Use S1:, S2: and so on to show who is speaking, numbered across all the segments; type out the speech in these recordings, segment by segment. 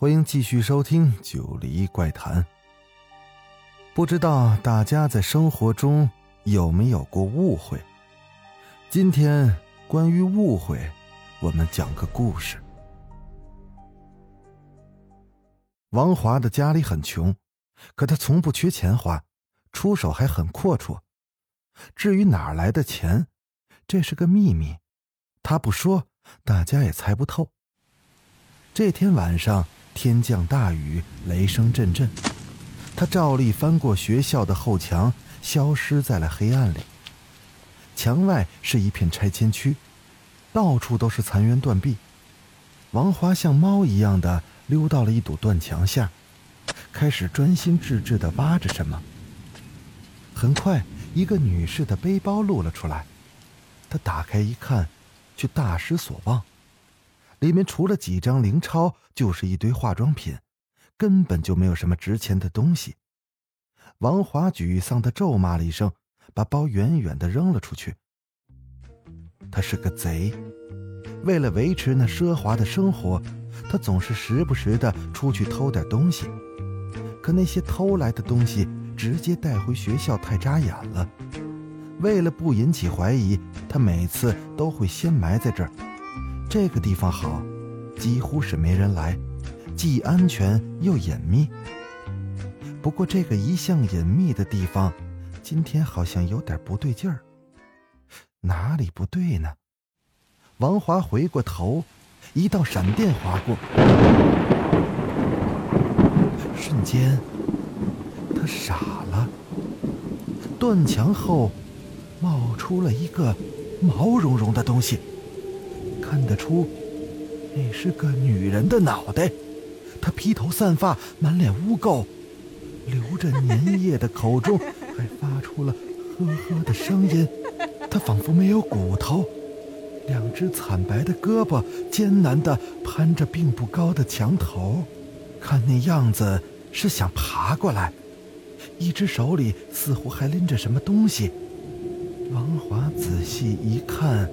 S1: 欢迎继续收听《九黎怪谈》。不知道大家在生活中有没有过误会？今天关于误会，我们讲个故事。王华的家里很穷，可他从不缺钱花，出手还很阔绰。至于哪来的钱，这是个秘密，他不说，大家也猜不透。这天晚上，天降大雨，雷声阵阵。他照例翻过学校的后墙，消失在了黑暗里。墙外是一片拆迁区，到处都是残垣断壁。王华像猫一样的溜到了一堵断墙下，开始专心致志的挖着什么。很快，一个女士的背包露了出来，他打开一看，却大失所望。里面除了几张零钞，就是一堆化妆品。根本就没有什么值钱的东西。王华沮丧的咒骂了一声，把包远远的扔了出去。他是个贼，为了维持那奢华的生活，他总是时不时的出去偷点东西。可那些偷来的东西直接带回学校太扎眼了。为了不引起怀疑，他每次都会先埋在这儿。这个地方好，几乎是没人来。既安全又隐秘。不过，这个一向隐秘的地方，今天好像有点不对劲儿。哪里不对呢？王华回过头，一道闪电划过，瞬间，他傻了。断墙后，冒出了一个毛茸茸的东西，看得出，那是个女人的脑袋。她披头散发，满脸污垢，流着粘液的口中 还发出了呵呵的声音。她仿佛没有骨头，两只惨白的胳膊艰难地攀着并不高的墙头，看那样子是想爬过来。一只手里似乎还拎着什么东西。王华仔细一看，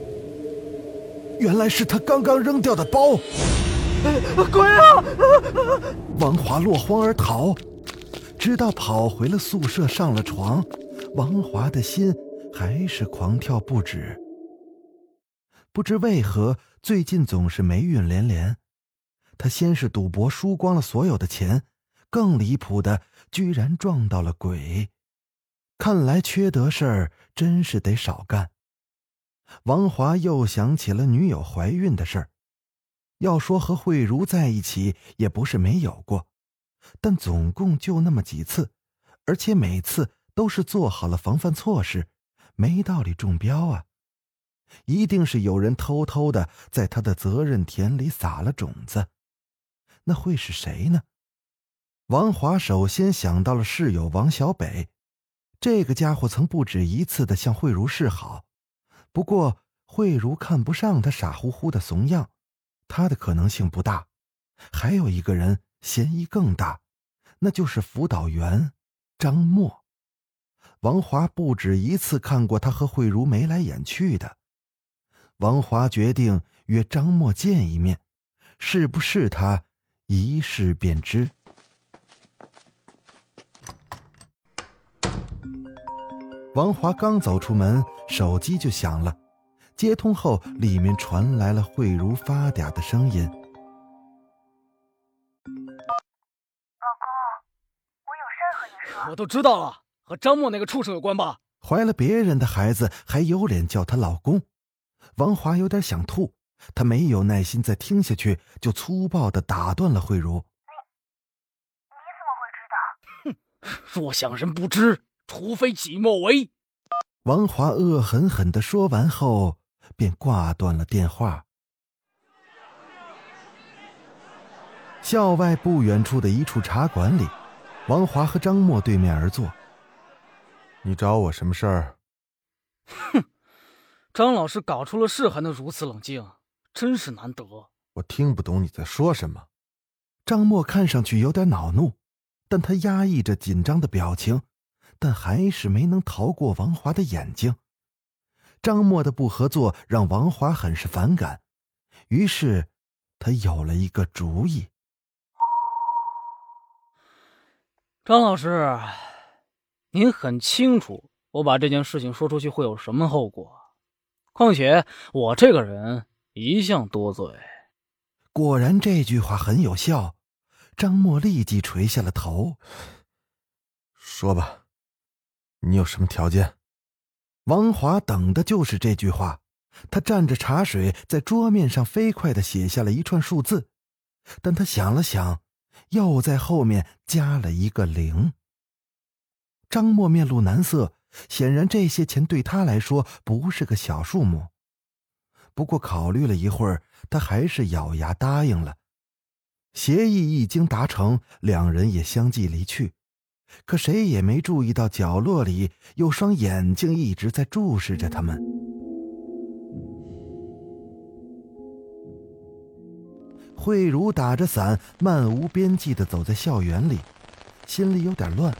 S1: 原来是他刚刚扔掉的包。
S2: 鬼啊！
S1: 王华落荒而逃，直到跑回了宿舍，上了床，王华的心还是狂跳不止。不知为何，最近总是霉运连连。他先是赌博输光了所有的钱，更离谱的，居然撞到了鬼。看来缺德事儿真是得少干。王华又想起了女友怀孕的事儿。要说和慧茹在一起也不是没有过，但总共就那么几次，而且每次都是做好了防范措施，没道理中标啊！一定是有人偷偷的在他的责任田里撒了种子，那会是谁呢？王华首先想到了室友王小北，这个家伙曾不止一次的向慧茹示好，不过慧茹看不上他傻乎乎的怂样。他的可能性不大，还有一个人嫌疑更大，那就是辅导员张默。王华不止一次看过他和慧茹眉来眼去的。王华决定约张默见一面，是不是他，一试便知。王华刚走出门，手机就响了。接通后，里面传来了慧茹发嗲的声音：“
S3: 老公，我有事儿和你说。”
S4: 我都知道了，和张默那个畜生有关吧？
S1: 怀了别人的孩子，还有脸叫他老公？王华有点想吐，他没有耐心再听下去，就粗暴的打断了慧茹：“
S3: 你你怎么会知
S4: 道？哼，若想人不知，除非己莫为。”
S1: 王华恶狠狠的说完后。便挂断了电话。校外不远处的一处茶馆里，王华和张默对面而坐。你找我什么事儿？
S4: 哼，张老师搞出了事还能如此冷静，真是难得。
S1: 我听不懂你在说什么。张默看上去有点恼怒，但他压抑着紧张的表情，但还是没能逃过王华的眼睛。张默的不合作让王华很是反感，于是他有了一个主意。
S4: 张老师，您很清楚我把这件事情说出去会有什么后果。况且我这个人一向多嘴。
S1: 果然这句话很有效，张默立即垂下了头。说吧，你有什么条件？王华等的就是这句话。他蘸着茶水在桌面上飞快的写下了一串数字，但他想了想。又在后面加了一个零。张默面露难色，显然这些钱对他来说不是个小数目。不过考虑了一会儿，他还是咬牙答应了。协议一经达成，两人也相继离去。可谁也没注意到角落里有双眼睛一直在注视着他们。慧茹打着伞，漫无边际的走在校园里，心里有点乱。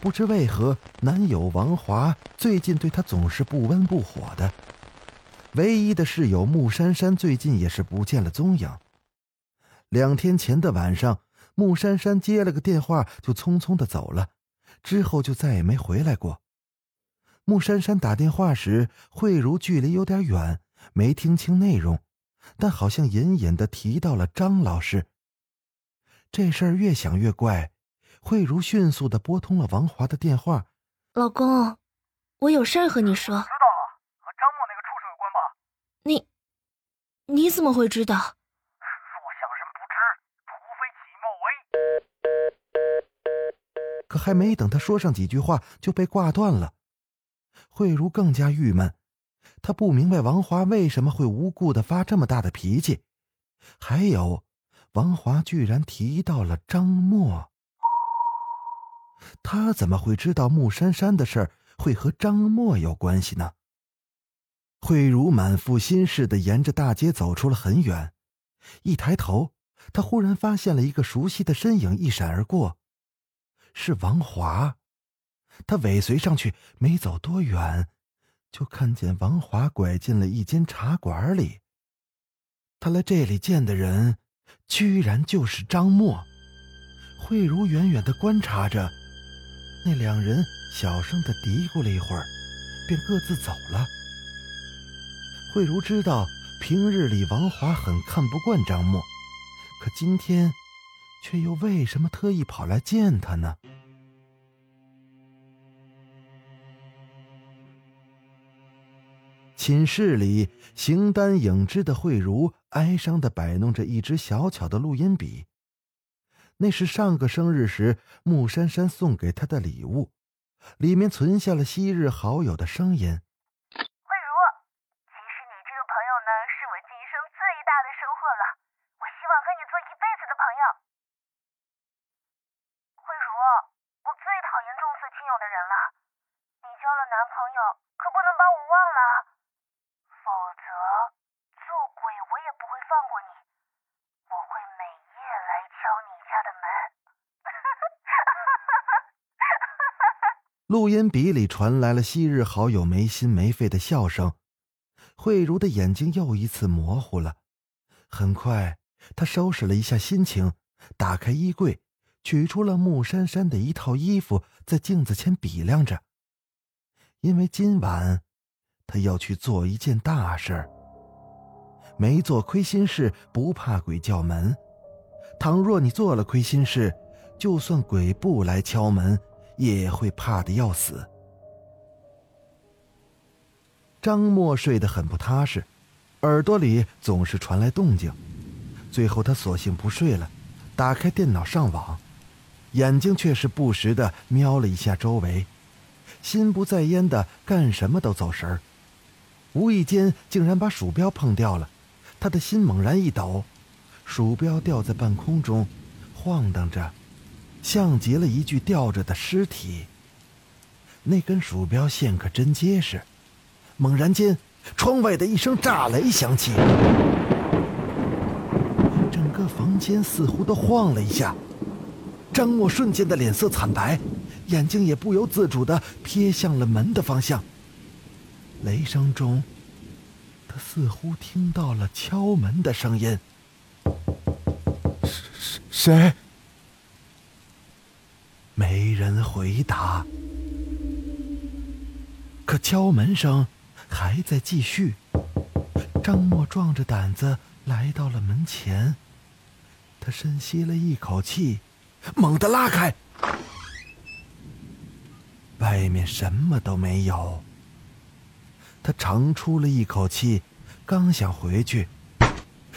S1: 不知为何，男友王华最近对她总是不温不火的。唯一的室友穆珊珊最近也是不见了踪影。两天前的晚上，穆珊珊接了个电话就匆匆的走了，之后就再也没回来过。穆珊珊打电话时，慧茹距离有点远，没听清内容。但好像隐隐的提到了张老师。这事儿越想越怪，慧茹迅速的拨通了王华的电话：“
S2: 老公，我有事儿和你说。”“知道
S3: 了，和张默那个畜生有关吧？”“
S2: 你，你怎么会知道？”“
S3: 所向人不知，除非己莫为。”
S1: 可还没等他说上几句话，就被挂断了。慧茹更加郁闷。她不明白王华为什么会无故的发这么大的脾气，还有，王华居然提到了张默，他怎么会知道穆珊珊的事儿会和张默有关系呢？慧茹满腹心事的沿着大街走出了很远，一抬头，他忽然发现了一个熟悉的身影一闪而过，是王华，他尾随上去，没走多远。就看见王华拐进了一间茶馆里。他来这里见的人，居然就是张默。慧茹远远的观察着，那两人小声的嘀咕了一会儿，便各自走了。慧茹知道，平日里王华很看不惯张默，可今天，却又为什么特意跑来见他呢？寝室里，形单影只的慧茹哀伤的摆弄着一支小巧的录音笔，那是上个生日时穆珊珊送给她的礼物，里面存下了昔日好友的声音。
S3: 慧茹，其实你这个朋友呢，是我今生最大的收获了，我希望和你做一辈子的朋友。慧茹，我最讨厌重色轻友的人了，你交了男朋友，可不能把我忘了。否则，做鬼我也不会放过你。我会每夜来敲你家的
S1: 门。录音笔里传来了昔日好友没心没肺的笑声。慧茹的眼睛又一次模糊了。很快，她收拾了一下心情，打开衣柜，取出了穆珊珊的一套衣服，在镜子前比量着。因为今晚。他要去做一件大事儿，没做亏心事不怕鬼叫门。倘若你做了亏心事，就算鬼不来敲门，也会怕的要死。张默睡得很不踏实，耳朵里总是传来动静。最后他索性不睡了，打开电脑上网，眼睛却是不时的瞄了一下周围，心不在焉的干什么都走神儿。无意间竟然把鼠标碰掉了，他的心猛然一抖，鼠标掉在半空中，晃荡着，像极了一具吊着的尸体。那根鼠标线可真结实。猛然间，窗外的一声炸雷响起，整个房间似乎都晃了一下。张默瞬间的脸色惨白，眼睛也不由自主的瞥向了门的方向。雷声中，他似乎听到了敲门的声音。
S5: 谁？
S1: 没人回答。可敲门声还在继续。张默壮着胆子来到了门前，他深吸了一口气，猛地拉开。外面什么都没有。他长出了一口气，刚想回去，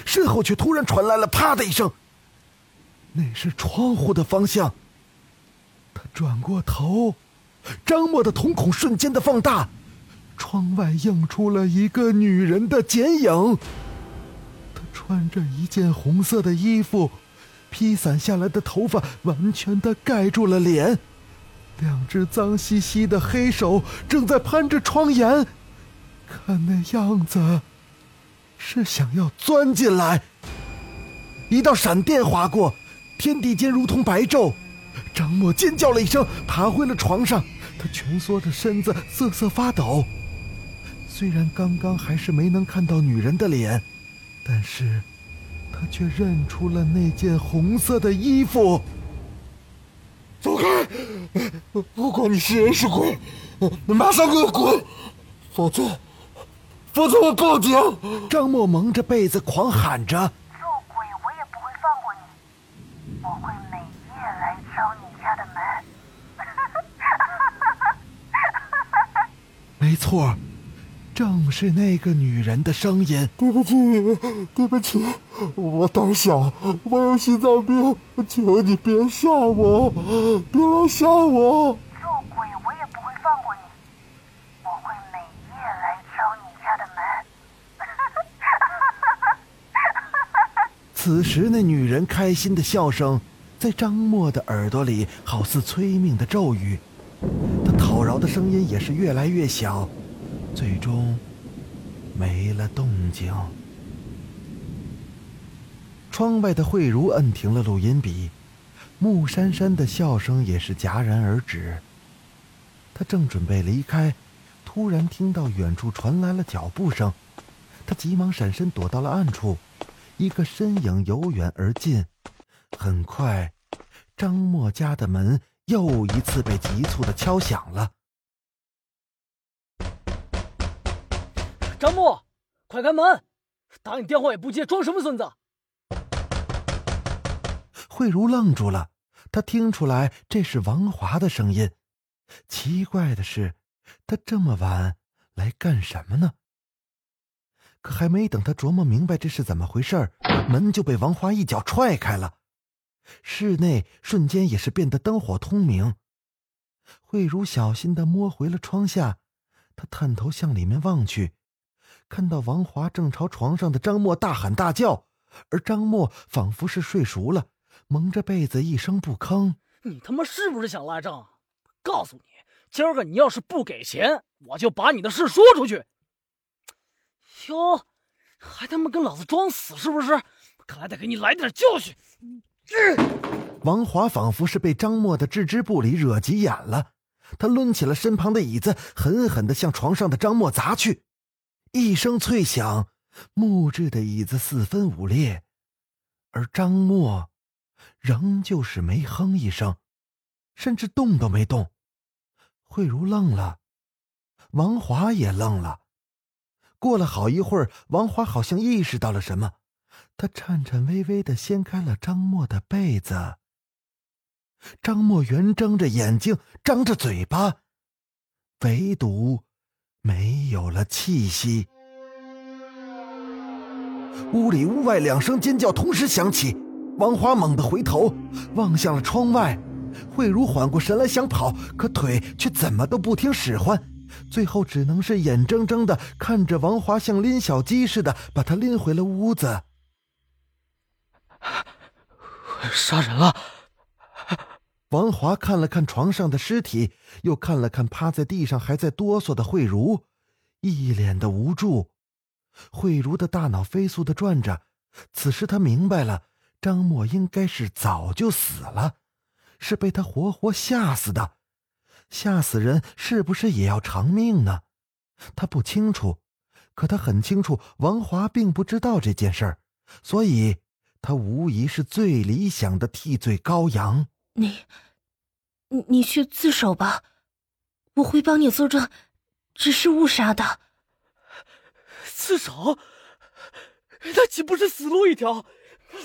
S1: 身后却突然传来了“啪”的一声。那是窗户的方向。他转过头，张默的瞳孔瞬间的放大，窗外映出了一个女人的剪影。她穿着一件红色的衣服，披散下来的头发完全的盖住了脸，两只脏兮兮的黑手正在攀着窗沿，看那样子，是想要钻进来。一道闪电划过。天地间如同白昼，张默尖叫了一声，爬回了床上。他蜷缩着身子，瑟瑟发抖。虽然刚刚还是没能看到女人的脸，但是他却认出了那件红色的衣服。
S5: 走开！不管你是人是鬼，你马上给我滚！否则，否则我报警！
S1: 张默蒙着被子狂喊着。没错，正是那个女人的声音。
S5: 对不起，对不起，我胆小，我有心脏病，求你别吓我，别来吓我。
S3: 做鬼我也不会放过你，我会每夜来敲你家的
S1: 门。此时，那女人开心的笑声在张默的耳朵里，好似催命的咒语。他讨饶的声音也是越来越小，最终没了动静。窗外的慧茹摁停了录音笔，木珊珊的笑声也是戛然而止。他正准备离开，突然听到远处传来了脚步声，他急忙闪身躲到了暗处。一个身影由远而近，很快，张默家的门。又一次被急促的敲响了。
S4: 张默，快开门！打你电话也不接，装什么孙子？
S1: 慧茹愣住了，她听出来这是王华的声音。奇怪的是，他这么晚来干什么呢？可还没等他琢磨明白这是怎么回事门就被王华一脚踹开了。室内瞬间也是变得灯火通明。慧茹小心的摸回了窗下，她探头向里面望去，看到王华正朝床上的张默大喊大叫，而张默仿佛是睡熟了，蒙着被子一声不吭。
S4: 你他妈是不是想赖账？告诉你，今儿个你要是不给钱，我就把你的事说出去。哟，还他妈跟老子装死是不是？看来得给你来点教训。
S1: 王华仿佛是被张默的置之不理惹急眼了，他抡起了身旁的椅子，狠狠的向床上的张默砸去。一声脆响，木质的椅子四分五裂，而张默仍旧是没哼一声，甚至动都没动。慧茹愣了，王华也愣了。过了好一会儿，王华好像意识到了什么。他颤颤巍巍的掀开了张默的被子。张默圆睁着眼睛，张着嘴巴，唯独没有了气息。屋里屋外两声尖叫同时响起，王华猛地回头望向了窗外。慧茹缓过神来想跑，可腿却怎么都不听使唤，最后只能是眼睁睁的看着王华像拎小鸡似的把他拎回了屋子。
S4: 杀人了！
S1: 王华看了看床上的尸体，又看了看趴在地上还在哆嗦的慧茹，一脸的无助。慧茹的大脑飞速的转着，此时她明白了，张默应该是早就死了，是被他活活吓死的。吓死人是不是也要偿命呢？他不清楚，可他很清楚，王华并不知道这件事儿，所以他无疑是最理想的替罪羔羊。
S2: 你，你你去自首吧，我会帮你作证，只是误杀的。
S4: 自首？那岂不是死路一条？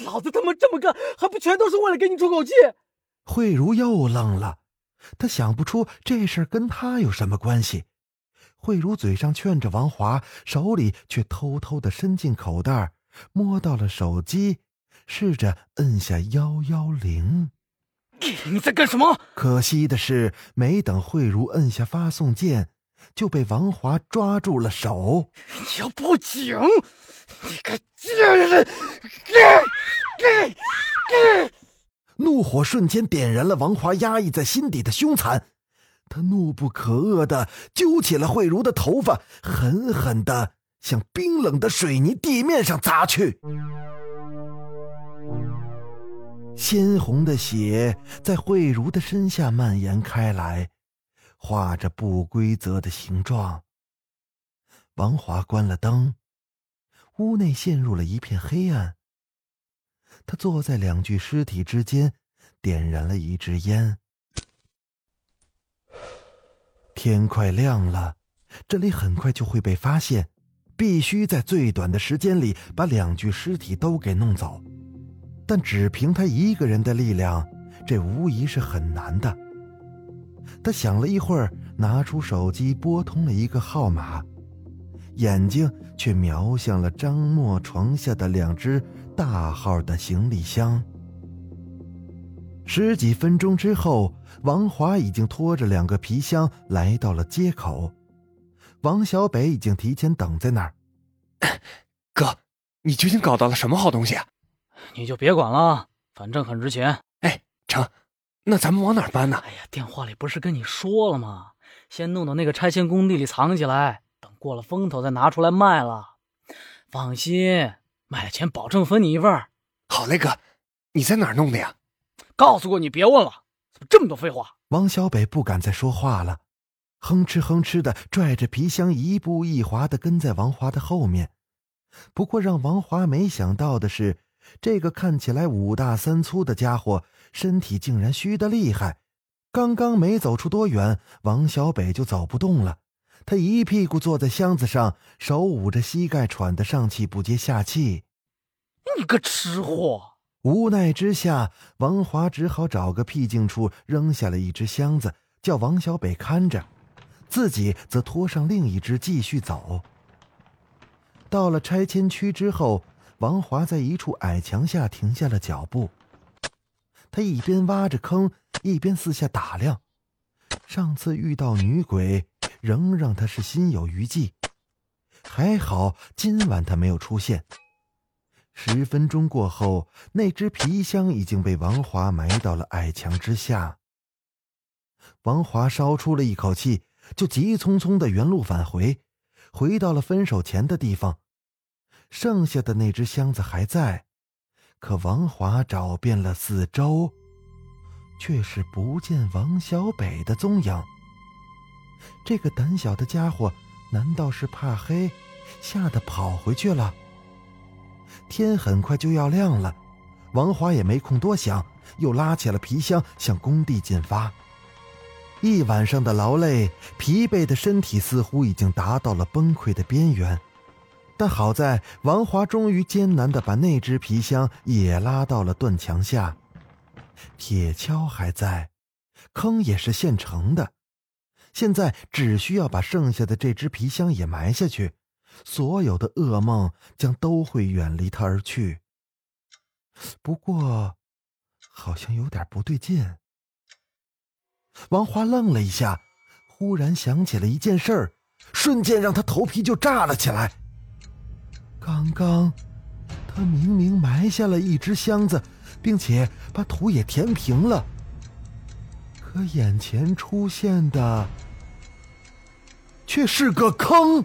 S4: 老子他妈这么干，还不全都是为了给你出口气？
S1: 慧茹又愣了，她想不出这事儿跟她有什么关系。慧茹嘴上劝着王华，手里却偷偷的伸进口袋，摸到了手机，试着摁下幺幺零。
S4: 你在干什么？
S1: 可惜的是，没等慧茹摁下发送键，就被王华抓住了手。
S4: 你要报警！你个贱人！
S1: 怒火瞬间点燃了王华压抑在心底的凶残，他怒不可遏的揪起了慧茹的头发，狠狠的向冰冷的水泥地面上砸去。鲜红的血在慧茹的身下蔓延开来，画着不规则的形状。王华关了灯，屋内陷入了一片黑暗。他坐在两具尸体之间，点燃了一支烟。天快亮了，这里很快就会被发现，必须在最短的时间里把两具尸体都给弄走。但只凭他一个人的力量，这无疑是很难的。他想了一会儿，拿出手机拨通了一个号码，眼睛却瞄向了张默床下的两只大号的行李箱。十几分钟之后，王华已经拖着两个皮箱来到了街口，王小北已经提前等在那儿。
S6: 哥，你究竟搞到了什么好东西啊？
S4: 你就别管了，反正很值钱。
S6: 哎，成，那咱们往哪儿搬呢？
S4: 哎呀，电话里不是跟你说了吗？先弄到那个拆迁工地里藏起来，等过了风头再拿出来卖了。放心，卖了钱保证分你一份。
S6: 好嘞，哥，你在哪儿弄的呀？
S4: 告诉过你别问了，怎么这么多废话？
S1: 王小北不敢再说话了，哼哧哼哧的拽着皮箱，一步一滑的跟在王华的后面。不过让王华没想到的是。这个看起来五大三粗的家伙，身体竟然虚的厉害。刚刚没走出多远，王小北就走不动了。他一屁股坐在箱子上，手捂着膝盖，喘得上气不接下气。
S4: 你个吃货！
S1: 无奈之下，王华只好找个僻静处扔下了一只箱子，叫王小北看着，自己则拖上另一只继续走。到了拆迁区之后。王华在一处矮墙下停下了脚步，他一边挖着坑，一边四下打量。上次遇到女鬼，仍让他是心有余悸。还好今晚他没有出现。十分钟过后，那只皮箱已经被王华埋到了矮墙之下。王华烧出了一口气，就急匆匆的原路返回，回到了分手前的地方。剩下的那只箱子还在，可王华找遍了四周，却是不见王小北的踪影。这个胆小的家伙，难道是怕黑，吓得跑回去了？天很快就要亮了，王华也没空多想，又拉起了皮箱向工地进发。一晚上的劳累，疲惫的身体似乎已经达到了崩溃的边缘。但好在王华终于艰难的把那只皮箱也拉到了断墙下，铁锹还在，坑也是现成的，现在只需要把剩下的这只皮箱也埋下去，所有的噩梦将都会远离他而去。不过，好像有点不对劲。王华愣了一下，忽然想起了一件事，瞬间让他头皮就炸了起来。刚刚，他明明埋下了一只箱子，并且把土也填平了。可眼前出现的却是个坑。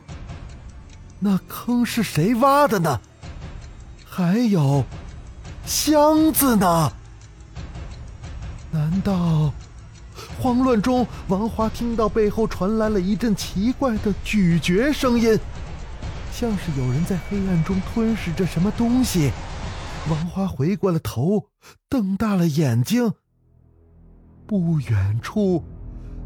S1: 那坑是谁挖的呢？还有箱子呢？难道？慌乱中，王华听到背后传来了一阵奇怪的咀嚼声音，像是有人在黑暗中吞噬着什么东西。王花回过了头，瞪大了眼睛。不远处，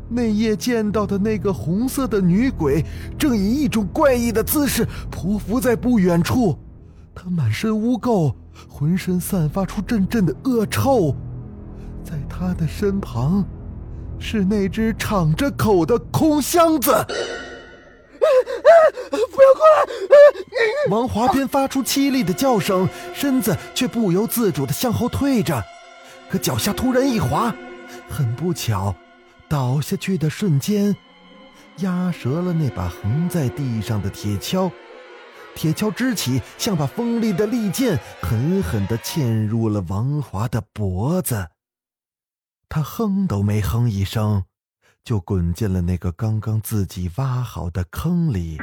S1: 那夜见到的那个红色的女鬼，正以一种怪异的姿势匍匐在不远处。她满身污垢，浑身散发出阵阵的恶臭，在她的身旁。是那只敞着口的空箱子！
S5: 不要过来！
S1: 王华边发出凄厉的叫声，身子却不由自主的向后退着，可脚下突然一滑，很不巧，倒下去的瞬间，压折了那把横在地上的铁锹，铁锹支起，像把锋利的利剑，狠狠的嵌入了王华的脖子。他哼都没哼一声，就滚进了那个刚刚自己挖好的坑里。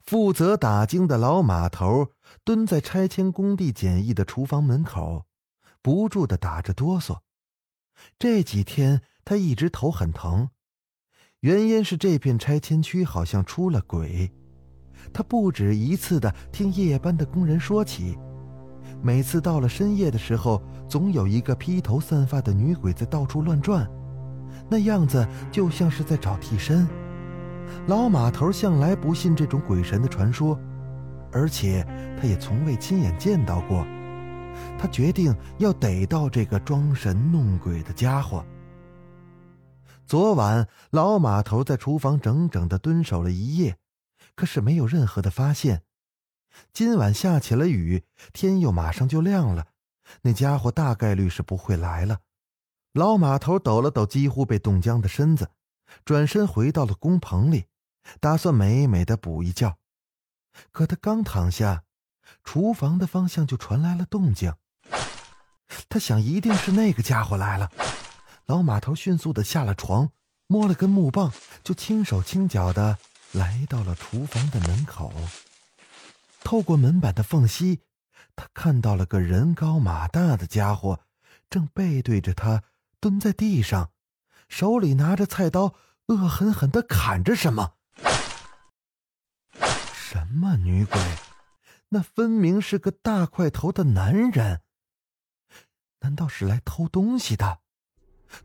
S1: 负责打更的老码头蹲在拆迁工地简易的厨房门口，不住的打着哆嗦。这几天他一直头很疼，原因是这片拆迁区好像出了鬼。他不止一次的听夜班的工人说起。每次到了深夜的时候，总有一个披头散发的女鬼在到处乱转，那样子就像是在找替身。老马头向来不信这种鬼神的传说，而且他也从未亲眼见到过。他决定要逮到这个装神弄鬼的家伙。昨晚，老马头在厨房整整的蹲守了一夜，可是没有任何的发现。今晚下起了雨，天又马上就亮了，那家伙大概率是不会来了。老马头抖了抖几乎被冻僵的身子，转身回到了工棚里，打算美美的补一觉。可他刚躺下，厨房的方向就传来了动静。他想，一定是那个家伙来了。老马头迅速的下了床，摸了根木棒，就轻手轻脚的来到了厨房的门口。透过门板的缝隙，他看到了个人高马大的家伙，正背对着他蹲在地上，手里拿着菜刀，恶狠狠的砍着什么。什么女鬼？那分明是个大块头的男人。难道是来偷东西的？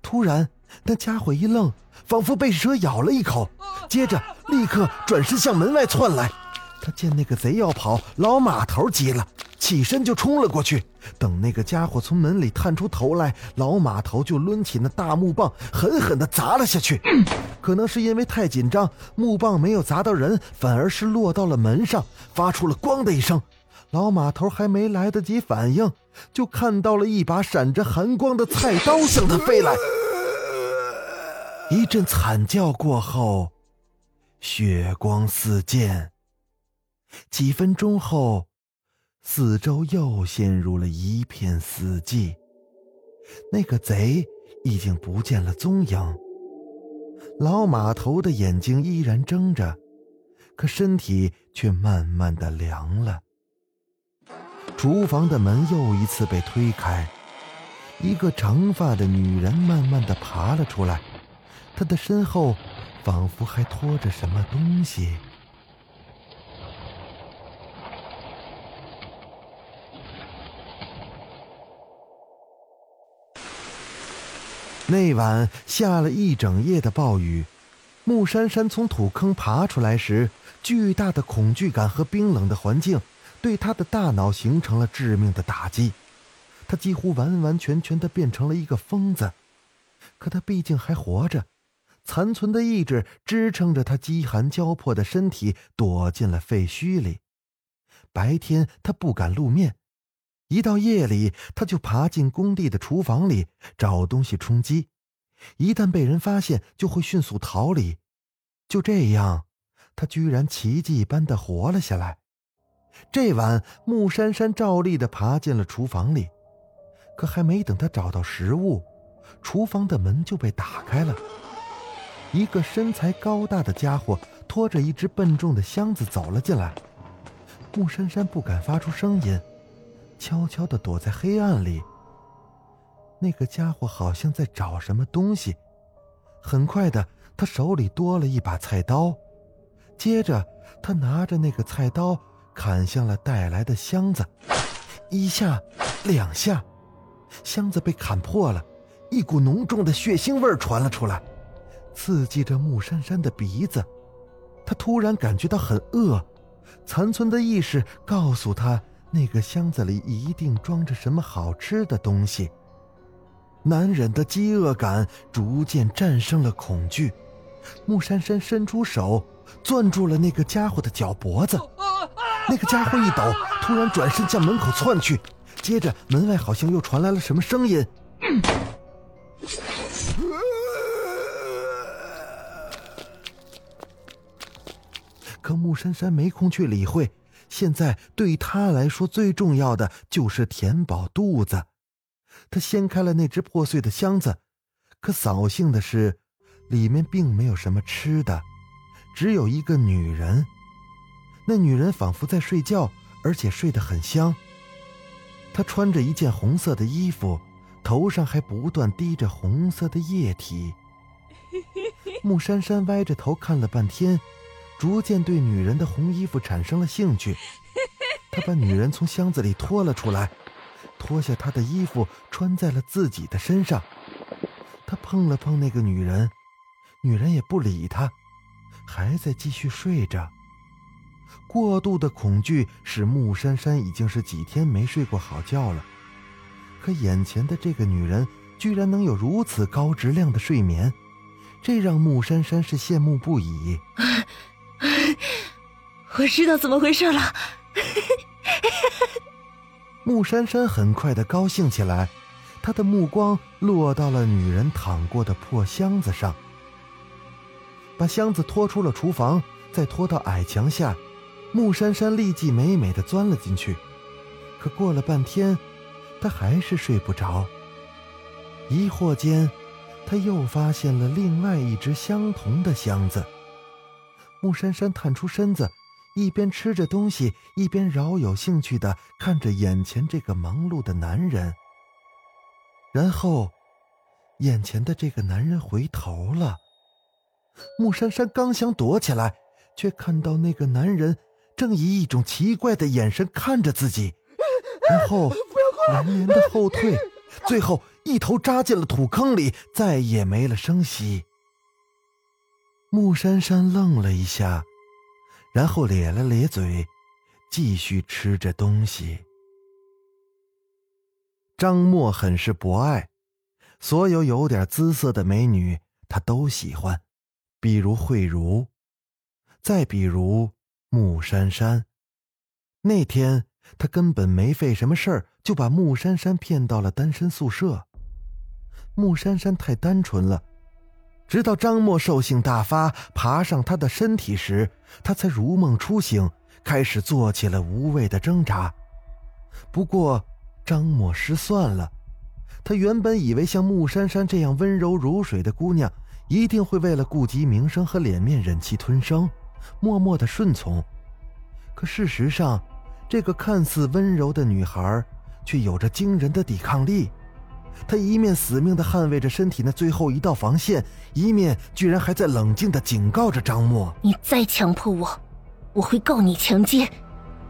S1: 突然，那家伙一愣，仿佛被蛇咬了一口，接着立刻转身向门外窜来。他见那个贼要跑，老马头急了，起身就冲了过去。等那个家伙从门里探出头来，老马头就抡起那大木棒，狠狠地砸了下去。可能是因为太紧张，木棒没有砸到人，反而是落到了门上，发出了“咣”的一声。老马头还没来得及反应，就看到了一把闪着寒光的菜刀向他飞来。一阵惨叫过后，血光四溅。几分钟后，四周又陷入了一片死寂。那个贼已经不见了踪影。老马头的眼睛依然睁着，可身体却慢慢的凉了。厨房的门又一次被推开，一个长发的女人慢慢的爬了出来，她的身后仿佛还拖着什么东西。那晚下了一整夜的暴雨，木珊珊从土坑爬出来时，巨大的恐惧感和冰冷的环境对她的大脑形成了致命的打击，她几乎完完全全的变成了一个疯子。可她毕竟还活着，残存的意志支撑着她饥寒交迫的身体躲进了废墟里。白天她不敢露面。一到夜里，他就爬进工地的厨房里找东西充饥，一旦被人发现，就会迅速逃离。就这样，他居然奇迹般的活了下来。这晚，木珊珊照例的爬进了厨房里，可还没等他找到食物，厨房的门就被打开了。一个身材高大的家伙拖着一只笨重的箱子走了进来。木珊珊不敢发出声音，悄悄地躲在黑暗里。那个家伙好像在找什么东西。很快的，他手里多了一把菜刀，接着他拿着那个菜刀砍向了带来的箱子，一下，两下，箱子被砍破了，一股浓重的血腥味传了出来，刺激着木珊珊的鼻子。他突然感觉到很饿。残存的意识告诉他，那个箱子里一定装着什么好吃的东西。难忍的饥饿感逐渐战胜了恐惧。木珊珊伸出手，攥住了那个家伙的脚脖子。那个家伙一抖，突然转身向门口窜去。接着，门外好像又传来了什么声音。可木珊珊没空去理会，现在对他来说最重要的就是填饱肚子。他掀开了那只破碎的箱子，可扫兴的是，里面并没有什么吃的，只有一个女人。那女人仿佛在睡觉，而且睡得很香。她穿着一件红色的衣服，头上还不断滴着红色的液体。木珊珊歪着头看了半天。逐渐对女人的红衣服产生了兴趣，他把女人从箱子里拖了出来，脱下她的衣服穿在了自己的身上。他碰了碰那个女人，女人也不理他，还在继续睡着。过度的恐惧使木珊珊已经是几天没睡过好觉了，可眼前的这个女人居然能有如此高质量的睡眠，这让木珊珊是羡慕不已。
S2: 我知道怎么回事了。
S1: 木珊珊很快的高兴起来，她的目光落到了女人躺过的破箱子上，把箱子拖出了厨房，再拖到矮墙下。木珊珊立即美美的钻了进去，可过了半天，她还是睡不着。疑惑间，她又发现了另外一只相同的箱子。木珊珊探出身子，一边吃着东西，一边饶有兴趣的看着眼前这个忙碌的男人。然后，眼前的这个男人回头了。木珊珊刚想躲起来，却看到那个男人正以一种奇怪的眼神看着自己，然后连连的后退，最后一头扎进了土坑里，再也没了声息。木珊珊愣了一下，然后咧了咧嘴，继续吃着东西。张默很是博爱，所有有点姿色的美女他都喜欢，比如慧茹，再比如木珊珊。那天他根本没费什么事儿，就把木珊珊骗到了单身宿舍。木珊珊太单纯了。直到张默兽性大发，爬上他的身体时，他才如梦初醒，开始做起了无谓的挣扎。不过，张默失算了。他原本以为像穆珊珊这样温柔如水的姑娘，一定会为了顾及名声和脸面，忍气吞声，默默的顺从。可事实上，这个看似温柔的女孩，却有着惊人的抵抗力。他一面死命的捍卫着身体那最后一道防线，一面居然还在冷静的警告着张默：“
S2: 你再强迫我，我会告你强奸，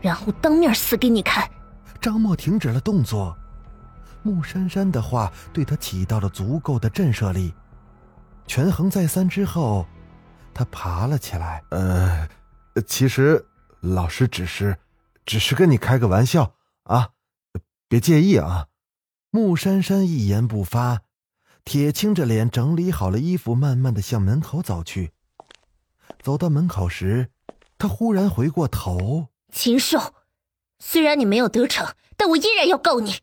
S2: 然后当面死给你看。”
S1: 张默停止了动作。穆珊珊的话对他起到了足够的震慑力。权衡再三之后，他爬了起来：“呃，其实老师只是，只是跟你开个玩笑啊，别介意啊。”穆珊珊一言不发，铁青着脸整理好了衣服，慢慢的向门口走去。走到门口时，他忽然回过头：“
S2: 禽兽，虽然你没有得逞，但我依然要告你，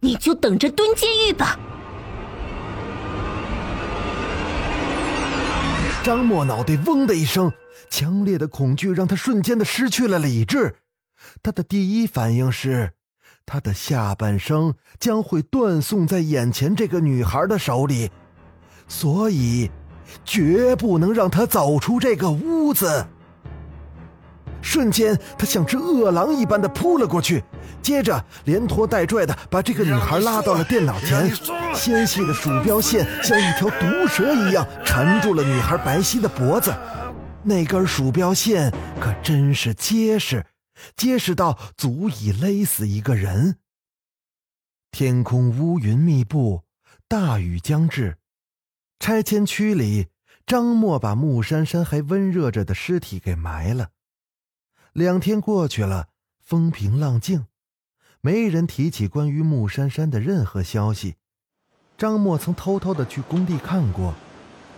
S2: 你就等着蹲监狱吧。”
S1: 张默脑袋嗡的一声，强烈的恐惧让他瞬间的失去了理智。他的第一反应是。他的下半生将会断送在眼前这个女孩的手里，所以绝不能让她走出这个屋子。瞬间，他像只饿狼一般的扑了过去，接着连拖带拽的把这个女孩拉到了电脑前。纤细的鼠标线像一条毒蛇一样缠住了女孩白皙的脖子，那根鼠标线可真是结实，结实到足以勒死一个人。天空乌云密布，大雨将至。拆迁区里，张默把穆珊珊还温热着的尸体给埋了。两天过去了，风平浪静，没人提起关于穆珊珊的任何消息。张默曾偷偷的去工地看过，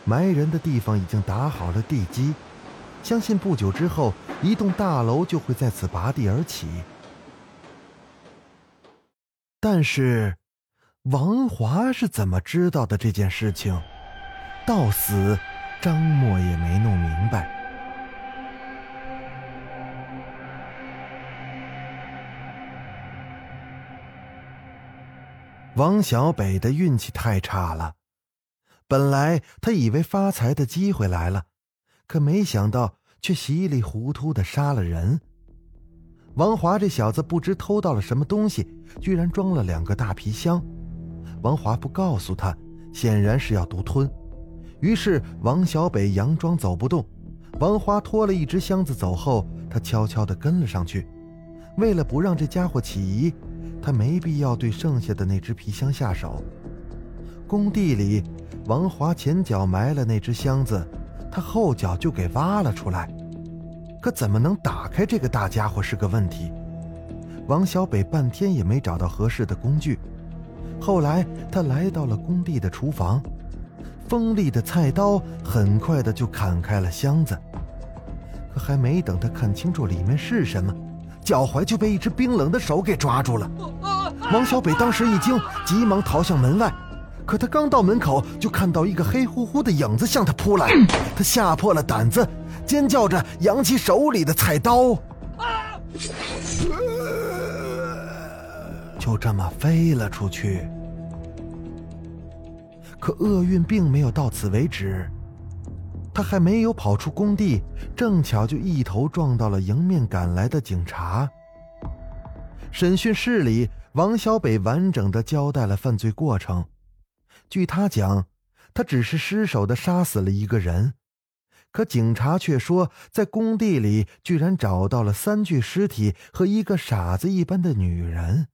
S1: 埋人的地方已经打好了地基，相信不久之后，一栋大楼就会在此拔地而起。但是，王华是怎么知道的这件事情？到死，张默也没弄明白。王小北的运气太差了，本来他以为发财的机会来了，可没想到却稀里糊涂的杀了人。王华这小子不知偷到了什么东西，居然装了两个大皮箱。王华不告诉他，显然是要独吞。于是王小北佯装走不动，王华拖了一只箱子走后，他悄悄地跟了上去，为了不让这家伙起疑。他没必要对剩下的那只皮箱下手。工地里，王华前脚埋了那只箱子，他后脚就给挖了出来。可怎么能打开这个大家伙是个问题。王小北半天也没找到合适的工具。后来他来到了工地的厨房，锋利的菜刀很快的就砍开了箱子。可还没等他看清楚里面是什么。脚踝就被一只冰冷的手给抓住了，王小北当时一惊，急忙逃向门外。可他刚到门口，就看到一个黑乎乎的影子向他扑来，他吓破了胆子，尖叫着扬起手里的菜刀，就这么飞了出去。可厄运并没有到此为止。他还没有跑出工地，正巧就一头撞到了迎面赶来的警察。审讯室里，王小北完整的交代了犯罪过程。据他讲，他只是失手的杀死了一个人，可警察却说，在工地里居然找到了三具尸体和一个傻子一般的女人。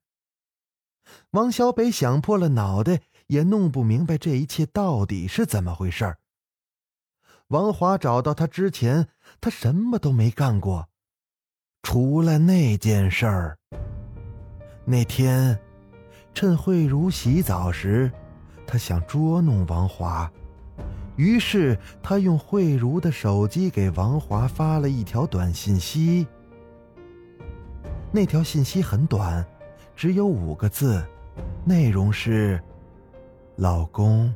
S1: 王小北想破了脑袋，也弄不明白这一切到底是怎么回事。王华找到他之前，他什么都没干过，除了那件事儿。那天，趁慧茹洗澡时，他想捉弄王华，于是他用慧茹的手机给王华发了一条短信息。那条信息很短，只有五个字，内容是：“老公，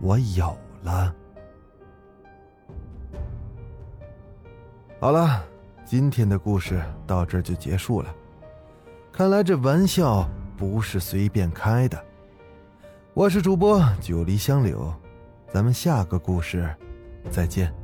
S1: 我有了。”好了，今天的故事到这就结束了。看来这玩笑不是随便开的。我是主播九黎香柳，咱们下个故事再见。